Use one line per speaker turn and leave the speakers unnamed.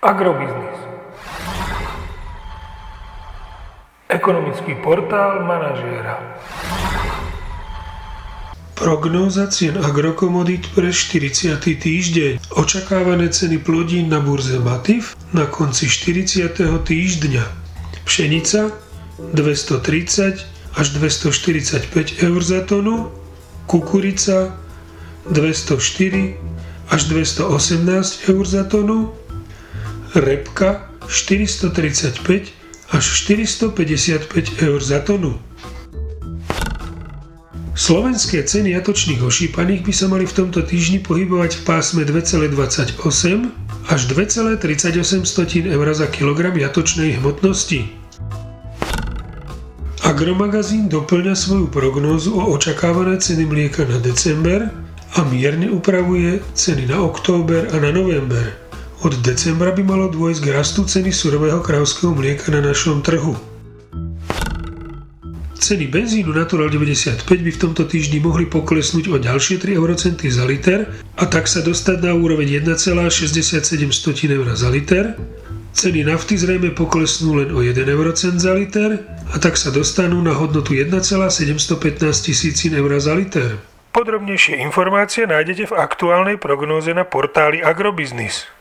Agrobiznis. Ekonomický portál manažéra. Prognóza cien agrokomodít pre 40. týždeň. Očakávané ceny plodín na burze Matif na konci 40. týždňa. Pšenica 230 až 245 eur za tonu, kukurica 204 až 218 eur za tonu, repka 435 až 455 eur za tonu. Slovenské ceny jatočných ošípaných by sa mali v tomto týždni pohybovať v pásme 2,28 až 2,38 eur za kilogram jatočnej hmotnosti. Agromagazín doplňa svoju prognózu o očakávané ceny mlieka na december a mierne upravuje ceny na október a na november. Od decembra by malo dôjsť k rastu ceny surového krávského mlieka na našom trhu. Ceny benzínu Natural 95 by v tomto týždni mohli poklesnúť o ďalšie 3 eurocenty za liter a tak sa dostať na úroveň 1,67 eur za liter. Ceny nafty zrejme poklesnú len o 1 eurocent za liter a tak sa dostanú na hodnotu 1,715 tisícin eur za liter. Podrobnejšie informácie nájdete v aktuálnej prognóze na portáli Agrobiznis.